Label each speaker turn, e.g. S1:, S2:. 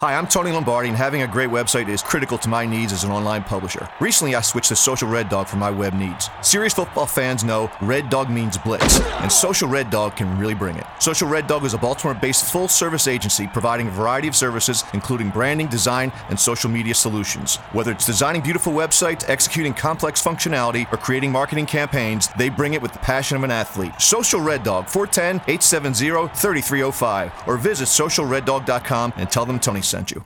S1: Hi, I'm Tony Lombardi, and having a great website is critical to my needs as an online publisher. Recently, I switched to Social Red Dog for my web needs. Serious football fans know Red Dog means blitz, and Social Red Dog can really bring it. Social Red Dog is a Baltimore based full service agency providing a variety of services, including branding, design, and social media solutions. Whether it's designing beautiful websites, executing complex functionality, or creating marketing campaigns, they bring it with the passion of an athlete. Social Red Dog, 410 870 3305, or visit socialreddog.com and tell them Tony sent you.